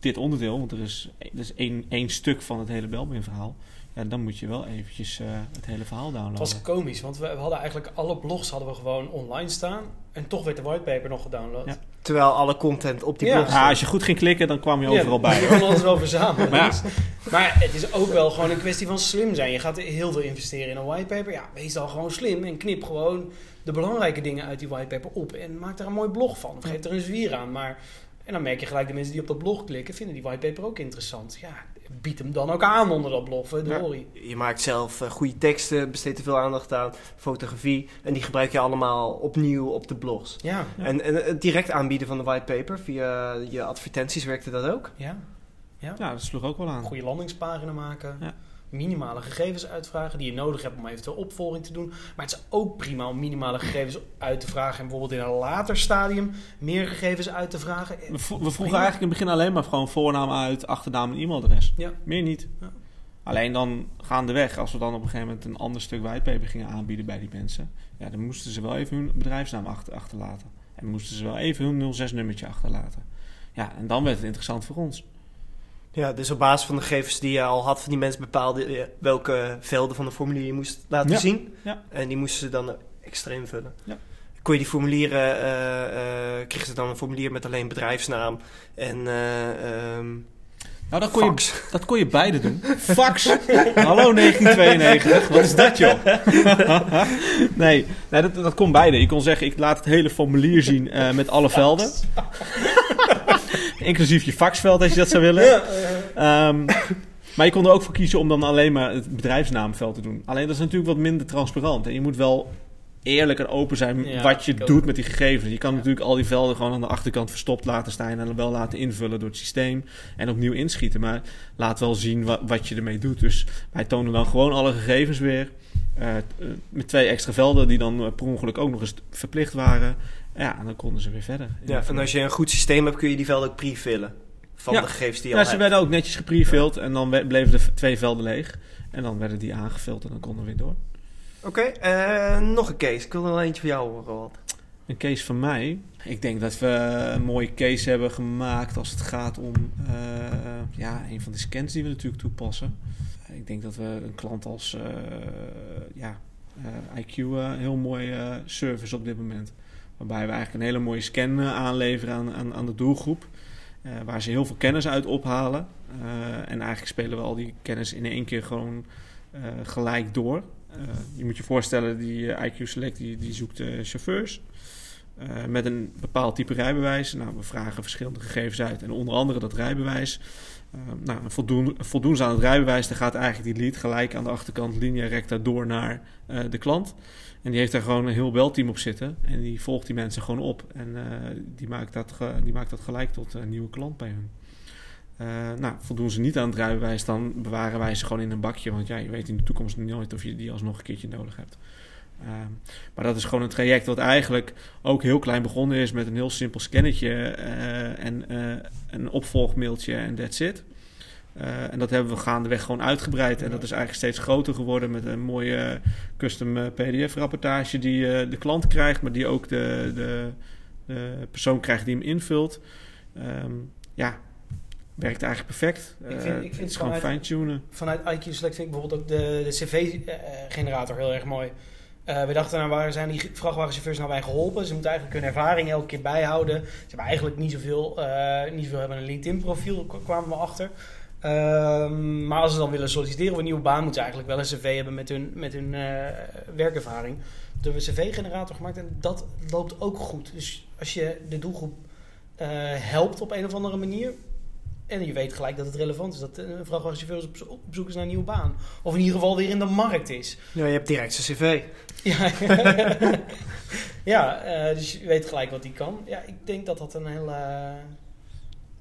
dit onderdeel? Want er is, er is één, één stuk van het hele Belbin verhaal. Ja, dan moet je wel eventjes eh, het hele verhaal Het downloaden. was komisch, want we, we hadden eigenlijk alle blogs hadden we gewoon online staan. En toch werd de whitepaper nog gedownload. Ja. Terwijl alle content op die Ja. blog Ja, als je goed ging klikken, dan kwam je overal bij. Je kon alles wel verzamelen. Maar ja. Dus- maar het is ook wel gewoon een kwestie van slim zijn. Je gaat heel veel investeren in een whitepaper. Ja, wees dan gewoon slim en knip gewoon de belangrijke dingen uit die whitepaper op. En maak daar een mooi blog van. Of geef er een zwier aan. Maar, en dan merk je gelijk de mensen die op dat blog klikken, vinden die whitepaper ook interessant. Ja, bied hem dan ook aan onder dat blog. Je maakt zelf eh, goede teksten, besteedt er veel aandacht aan, fotografie. En die gebruik je allemaal opnieuw op de blogs. Ja, Ja. En, en het direct aanbieden van de whitepaper via je advertenties werkte dat ook? ja. Ja, dat sloeg ook wel aan. Goede landingspagina maken. Ja. Minimale gegevens uitvragen die je nodig hebt om eventueel opvolging te doen. Maar het is ook prima om minimale gegevens uit te vragen. En bijvoorbeeld in een later stadium meer gegevens uit te vragen. We, vroegen eigenlijk in het begin alleen maar gewoon voornaam uit, achternaam en e-mailadres. Ja. Meer niet. Ja. Alleen dan gaandeweg, als we dan op een gegeven moment een ander stuk whitepaper gingen aanbieden bij die mensen, ja, dan moesten ze wel even hun bedrijfsnaam achter, achterlaten. En moesten ze wel even hun 06-nummertje achterlaten. Ja, en dan werd het interessant voor ons. Ja, dus op basis van de gegevens die je al had van die mensen bepaalde je welke velden van de formulier je moest laten Ja. zien. Ja. En die moesten ze dan extra invullen. Ja. Kon je die formulieren, eh eh kregen ze dan een formulier met alleen bedrijfsnaam en eh ehm Nou, dat kon, je, dat kon je beide doen. Fax! Hallo 1992, wat is dat joh? nee, nee dat, dat kon beide. Je kon zeggen, ik laat het hele formulier zien eh, met alle velden. Inclusief je faxveld als je dat zou willen. Ja, eh, Ehm, maar je kon er ook voor kiezen om dan alleen maar het bedrijfsnaamveld te doen. Alleen dat is natuurlijk wat minder transparant. En je moet wel eerlijk en open zijn Ja, wat je ook. doet met die gegevens. Je kan Ja. natuurlijk al die velden gewoon aan de achterkant verstopt laten staan... en dan wel laten invullen door het systeem en opnieuw inschieten. Maar laat wel zien wat, wat je ermee doet. Dus wij tonen dan gewoon alle gegevens weer... eh, eh, met twee extra velden die dan eh, per ongeluk ook nog eens verplicht waren. Ja, en dan konden ze weer verder. Ja, en als je een goed systeem hebt, kun je die velden ook pre-fillen. Van Ja. de gegevens die je Ja, al ze hebt. werden ook netjes geprefilled en dan bleven v- twee velden leeg. En dan werden die aangevuld en dan konden we weer door. Oké, eh, nog een case. Ik wil er wel eentje van jou horen, Roald. Een case van mij. Ik denk dat we een mooie case hebben gemaakt als het gaat om eh, ja, een van de scans die we natuurlijk toepassen. Ik denk dat we een klant als eh, ja, IQ een heel mooi service op dit moment. Waarbij we eigenlijk een hele mooie scan eh, aanleveren aan, aan, aan de doelgroep. eh, waar ze heel veel kennis uit ophalen. Eh, en eigenlijk spelen we al die kennis in één keer gewoon gelijk door. Je moet je voorstellen, die IQ Select die, die zoekt chauffeurs. met een bepaald type rijbewijs. Nou, we vragen verschillende gegevens uit. En onder andere dat rijbewijs. Nou, voldoen, voldoen ze aan het rijbewijs, dan gaat eigenlijk die lead gelijk aan de achterkant linea recta door naar de klant. En die heeft daar gewoon een heel belteam op zitten. En die volgt die mensen gewoon op. En eh, die, maakt dat die maakt dat gelijk tot een nieuwe klant bij hun. Eh, nou, voldoen ze niet aan het rijbewijs, dan bewaren wij ze gewoon in een bakje. Want ja, je weet in de toekomst nooit of je die alsnog een keertje nodig hebt. Ehm, maar dat is gewoon een traject wat eigenlijk ook heel klein begonnen is met een heel simpel scannetje eh, en een opvolgmailtje en that's it. Eh, en dat hebben we gaandeweg gewoon uitgebreid. En dat is eigenlijk steeds groter geworden met een mooie custom eh, PDF-rapportage die eh, de klant krijgt, maar die ook de, de, de persoon krijgt die hem invult. Ehm, ja, werkt eigenlijk perfect. Ik vind- ik vind het is gewoon fine-tunen. Vanuit IQ Select vind ik bijvoorbeeld ook de, de cv-generator heel erg mooi. We dachten, nou, waar zijn die vrachtwagenchauffeurs nou bij geholpen? Ze moeten eigenlijk hun ervaring elke keer bijhouden. Ze hebben eigenlijk niet zoveel, eh niet zoveel hebben een LinkedIn-profiel, kwamen we achter. Ehm, maar als ze dan willen solliciteren op een nieuwe baan, moeten ze eigenlijk wel een cv hebben met hun, met hun eh, werkervaring. Toen hebben we een cv-generator gemaakt en dat loopt ook goed. Dus als je de doelgroep eh, helpt op een of andere manier, en je weet gelijk dat het relevant is. Dat een vrachtwagenchauffeur op, op zoek is naar een nieuwe baan. Of in ieder geval weer in de markt is. Ja, je hebt direct zijn cv. Ja, ja eh, dus je weet gelijk wat hij kan. Ja, ik denk dat dat een heel, eh,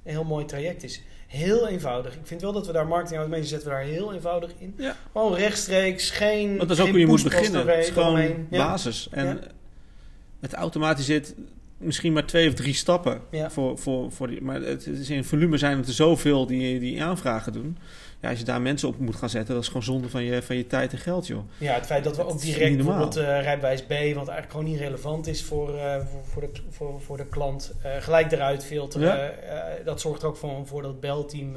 een heel mooi traject is. Heel eenvoudig. Ik vind wel dat we daar marketing automation zetten we daar heel eenvoudig in. Ja. Gewoon rechtstreeks, geen Want dat is ook hoe je moet beginnen. doorheen- Het is gewoon basis. En het automatiseert misschien maar twee of drie stappen. Ja. Voor, voor, voor die, maar het is in volume zijn het er zoveel die, die aanvragen doen. Ja, als je daar mensen op moet gaan zetten, dat is gewoon zonde van je, van je tijd en geld, joh. Ja, het feit dat we ook direct bijvoorbeeld eh rijbewijs B, wat eigenlijk gewoon niet relevant is voor, eh, voor, voor, de, voor, voor de klant, eh, gelijk eruit filteren. Ja. Eh, dat zorgt er ook voor, voor dat belteam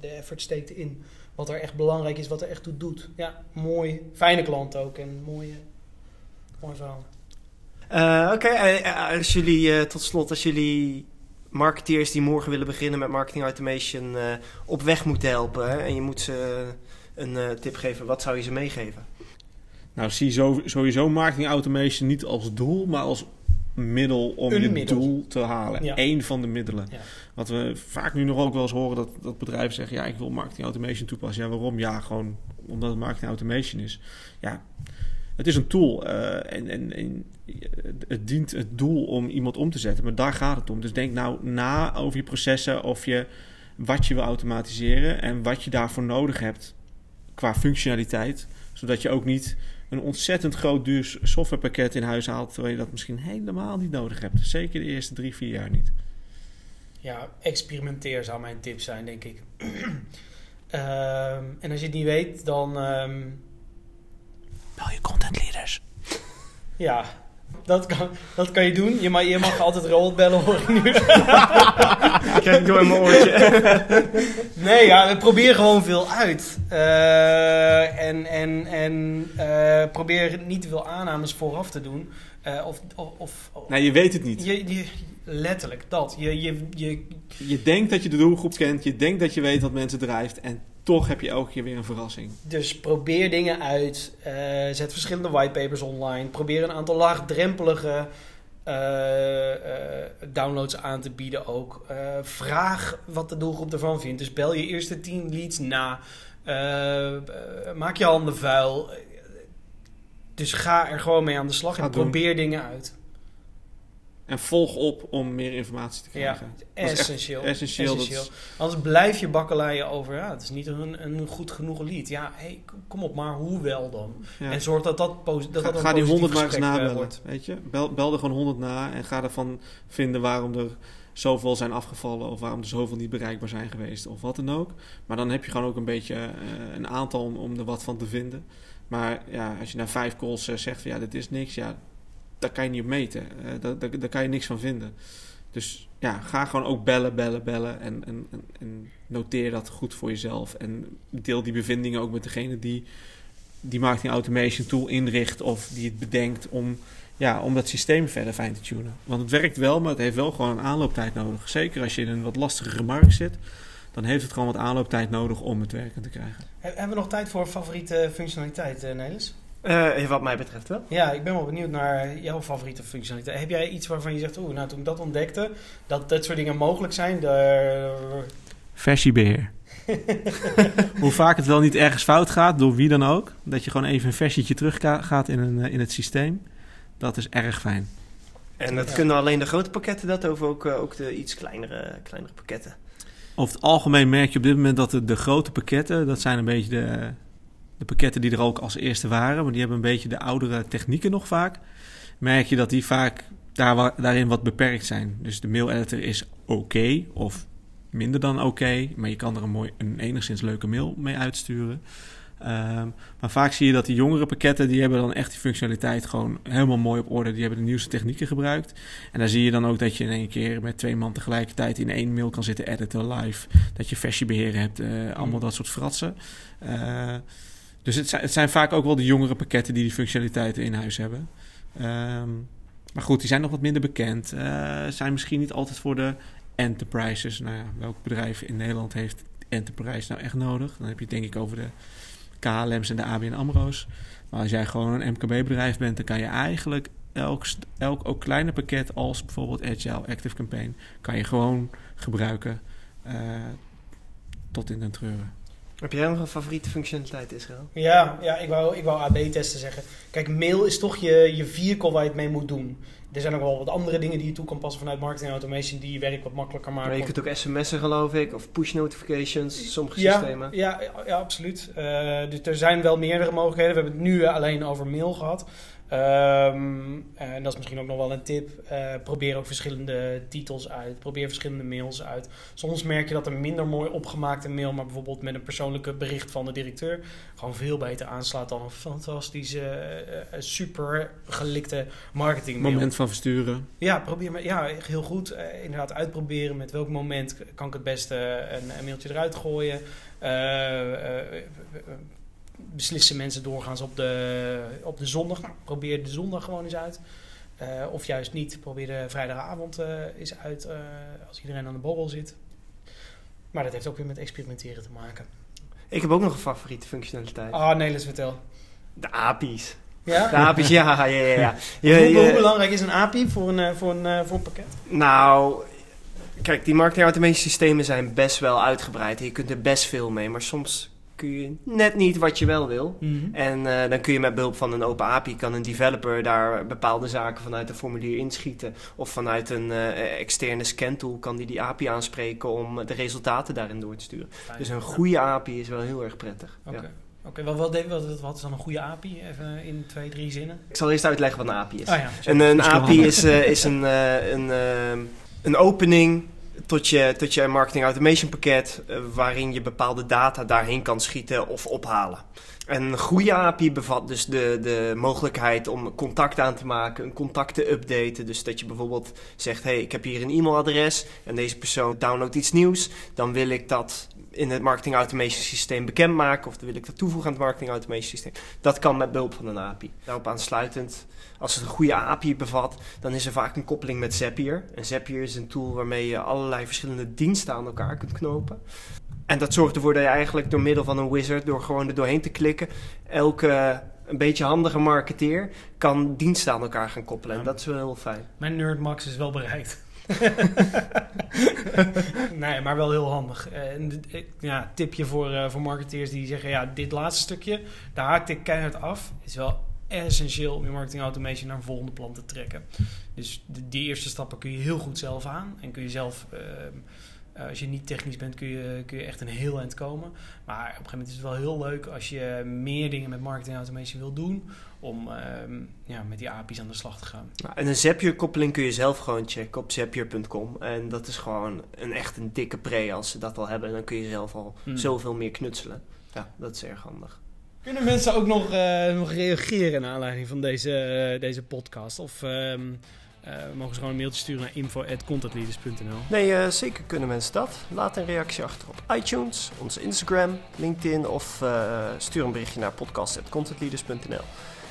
de effort steekt in. Wat er echt belangrijk is, wat er echt toe doet. Ja, mooi. Fijne klant ook en mooie, mooi verhaal. Eh, Oké, eh, eh, als jullie eh, tot slot, als jullie marketeers die morgen willen beginnen met marketing automation eh, op weg moeten helpen hè, en je moet ze een eh, tip geven, wat zou je ze meegeven? Nou, zie sowieso marketing automation niet als doel, maar als middel om Een je middel. doel te halen. Ja. Eén van de middelen. Ja. Wat we vaak nu nog ook wel eens horen, dat, dat bedrijven zeggen... ja, ik wil marketing automation toepassen. Ja, waarom? Ja, gewoon omdat het marketing automation is. Ja, het is een tool eh, en, en, het dient het doel om iemand om te zetten. Maar daar gaat het om. Dus denk nou na over je processen of je wat je wil automatiseren... en wat je daarvoor nodig hebt qua functionaliteit. Zodat je ook niet een ontzettend groot duur softwarepakket in huis haalt... terwijl je dat misschien helemaal niet nodig hebt. Zeker de eerste drie, vier jaar niet. Ja, experimenteer zou mijn tip zijn, denk ik. Ehm, en als je het niet weet, dan... ehm, Bel je content leaders. Ja, dat kan, dat kan je doen. Je mag, je mag altijd Roald bellen, hoor ik nu. Krijg ik door in mijn oortje. Nee, ja, we proberen gewoon veel uit. Eh, en en, en eh, probeer niet te veel aannames vooraf te doen. Eh, of, of, of, Nee, je weet het niet. je, je, letterlijk, dat. Je, je, je, Je denkt dat je de doelgroep kent, je denkt dat je weet wat mensen drijft en toch heb je elke keer weer een verrassing. dus probeer dingen uit. Eh, zet verschillende whitepapers online. Probeer een aantal laagdrempelige eh, eh, downloads aan te bieden ook. Vraag wat de doelgroep ervan vindt. Dus bel je eerste 10 leads na. Maak je handen vuil. Dus ga er gewoon mee aan de slag en probeer dingen uit. En volg op om meer informatie te krijgen. Dat echt Essentieel. essentieel. Dat Essentieel. Anders blijf je bakkeleien over, ja, het is niet een, een goed genoeg lead. Ja, hey, kom op, maar hoe wel dan? ja. En zorg dat dat, posi- dat, ga, dat een ga die 100 maar eens eh, nabellen. Weet je? Bel, bel er gewoon 100 na en ga ervan vinden waarom er zoveel zijn afgevallen of waarom er zoveel niet bereikbaar zijn geweest of wat dan ook. Maar dan heb je gewoon ook een beetje eh, een aantal om, om er wat van te vinden. Maar ja, als je na vijf calls eh, zegt van ja, dit is niks, ja, daar kan je niet op meten. Eh, daar, daar, kan je niks van vinden. Dus ja, ga gewoon ook bellen, bellen, bellen en, en, en, noteer dat goed voor jezelf. En deel die bevindingen ook met degene die die marketing automation tool inricht of die het bedenkt om, ja, om dat systeem verder fijn te tunen. Want het werkt wel, maar het heeft wel gewoon een aanlooptijd nodig. Zeker als je in een wat lastigere markt zit, dan heeft het gewoon wat aanlooptijd nodig om het werken te krijgen. He- Hebben we nog tijd voor favoriete functionaliteit, eh Nelis? Eh, wat mij betreft wel. Ja, ik ben wel benieuwd naar jouw favoriete functionaliteit. Heb jij iets waarvan je zegt, oeh, nou toen ik dat ontdekte, dat dat soort dingen mogelijk zijn, daar... Versiebeheer. Hoe vaak het wel niet ergens fout gaat, door wie dan ook, dat je gewoon even een versietje terug gaat in, een, eh, in het systeem, dat is erg fijn. En dat Ja. kunnen alleen de grote pakketten dat, of ook, eh, ook de iets kleinere, kleinere pakketten? Over het algemeen merk je op dit moment dat de, de grote pakketten, dat zijn een beetje de, de pakketten die er ook als eerste waren, maar die hebben een beetje de oudere technieken nog vaak. Merk je dat die vaak daar, daarin wat beperkt zijn. Dus de mail editor is oké of minder dan oké, maar je kan er een, mooi, een enigszins leuke mail mee uitsturen. Ehm, maar vaak zie je dat die jongere pakketten, die hebben dan echt die functionaliteit gewoon helemaal mooi op orde. Die hebben de nieuwste technieken gebruikt. En daar zie je dan ook dat je in één keer met twee man tegelijkertijd in één mail kan zitten editen live. Dat je versiebeheer hebt, eh, allemaal dat soort fratsen. Eh, dus het zijn, het zijn vaak ook wel de jongere pakketten die die functionaliteiten in huis hebben. Ehm, maar goed, die zijn nog wat minder bekend. Uh, zijn misschien niet altijd voor de enterprises. Nou ja, welk bedrijf in Nederland heeft enterprise nou echt nodig? Dan heb je het denk ik over de KLM's en de ABN AMRO's. Maar als jij gewoon een MKB-bedrijf bent, dan kan je eigenlijk elk, elk ook kleine pakket als bijvoorbeeld Agile, Active Campaign, kan je gewoon gebruiken uh, tot in den treuren. Heb jij nog een favoriete functionaliteit, Israël? Ja, ja ik wou, ik wou AB-testen zeggen. Kijk, mail is toch je, je vehicle waar je het mee moet doen. Er zijn ook wel wat andere dingen die je toe kan passen vanuit marketing automation die je werk wat makkelijker maken. Maar je kunt ook sms'en geloof ik, of push notifications, sommige systemen. Ja, ja absoluut. Uh, dus er zijn wel meerdere mogelijkheden. We hebben het nu alleen over mail gehad. Um, en dat is misschien ook nog wel een tip. Uh, probeer ook verschillende titels uit. Probeer verschillende mails uit. Soms merk je dat een minder mooi opgemaakte mail, maar bijvoorbeeld met een persoonlijke bericht van de directeur, gewoon veel beter aanslaat dan een fantastische, uh, super gelikte marketing mail. Moment van versturen. Ja, probeer me, ja, heel goed. Uh, inderdaad uitproberen met welk moment kan ik het beste een, een mailtje eruit gooien beslissen mensen doorgaans op de, op de zondag. Nou, probeer de zondag gewoon eens uit. Uh, of juist niet, probeer de vrijdagavond uh, eens uit uh, als iedereen aan de borrel zit. Maar dat heeft ook weer met experimenteren te maken. Ik heb ook nog een favoriete functionaliteit. Ah, nee, let's vertel. De API's. Ja? De API's, ja, ja, ja. ja. Je, hoe, hoe, belangrijk is een API voor een, voor een, voor een pakket? Nou, kijk, die marketing automation systemen zijn best wel uitgebreid. Je kunt er best veel mee, maar soms kun je net niet wat je wel wil. Mm -hmm. En uh, dan kun je met behulp van een open API, kan een developer daar bepaalde zaken vanuit een formulier inschieten. Of vanuit een uh, externe scantool kan die die API aanspreken om de resultaten daarin door te sturen. Fijn. Dus een goede API is wel heel erg prettig. Oké. Okay. Wat, wat, wat, is dan een goede API? Even in twee, drie zinnen. Ik zal eerst uitleggen wat een API is. Ah, ja, een, een API is, uh, is een, een, een opening tot je, tot je marketing automation pakket, uh, waarin je bepaalde data daarheen kan schieten of ophalen. En een goede API bevat dus de, de mogelijkheid om contact aan te maken, een contact te updaten. Dus dat je bijvoorbeeld zegt, hey, ik heb hier een e-mailadres en deze persoon downloadt iets nieuws. Dan wil ik dat in het marketing automation systeem bekendmaken of dan wil ik dat toevoegen aan het marketing automation systeem. Dat kan met behulp van een API. Daarop aansluitend, als het een goede API bevat, dan is er vaak een koppeling met Zapier. En Zapier is een tool waarmee je allerlei verschillende diensten aan elkaar kunt knopen. En dat zorgt ervoor dat je eigenlijk door middel van een wizard, door gewoon er doorheen te klikken, elke een beetje handige marketeer kan diensten aan elkaar gaan koppelen. En dat is wel heel fijn. Mijn nerdmax is wel bereikt. nee, maar wel heel handig. En ja, tipje voor, uh, voor marketeers die zeggen: ja, dit laatste stukje, daar haak ik keihard af. Is wel essentieel om je marketing automation naar een volgende plan te trekken. Dus de, die eerste stappen kun je heel goed zelf aan en kun je zelf. Uh, uh, als je niet technisch bent, kun je, kun je echt een heel eind komen. Maar op een gegeven moment is het wel heel leuk als je meer dingen met marketing automation wil doen. Om um, ja, met die API's aan de slag te gaan. En een Zapier-koppeling kun je zelf gewoon checken op zapier.com. En dat is gewoon een echt een dikke pre. Als ze dat al hebben, dan kun je zelf al mm. zoveel meer knutselen. Ja, dat is erg handig. Kunnen mensen ook nog, uh, nog reageren naar aanleiding van deze, uh, deze podcast? Of um, uh, mogen ze gewoon een mailtje sturen naar info.contentleaders.nl? Nee, uh, zeker kunnen mensen dat. Laat een reactie achter op iTunes, onze Instagram, LinkedIn of uh, stuur een berichtje naar podcast.contentleaders.nl.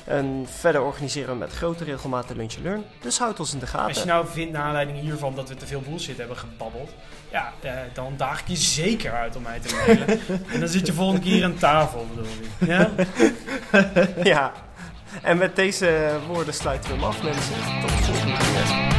En verder organiseren we met grote regelmaat de Lunch Learn. Dus houd ons in de gaten. Als je nou vindt, naar aanleiding hiervan, dat we te veel bullshit hebben gebabbeld. Ja, uh, dan daag ik je zeker uit om mij te mailen. en dan zit je volgende keer aan tafel, bedoel ik. Ja? ja. En met deze woorden sluiten we hem af, mensen. Tot de volgende keer.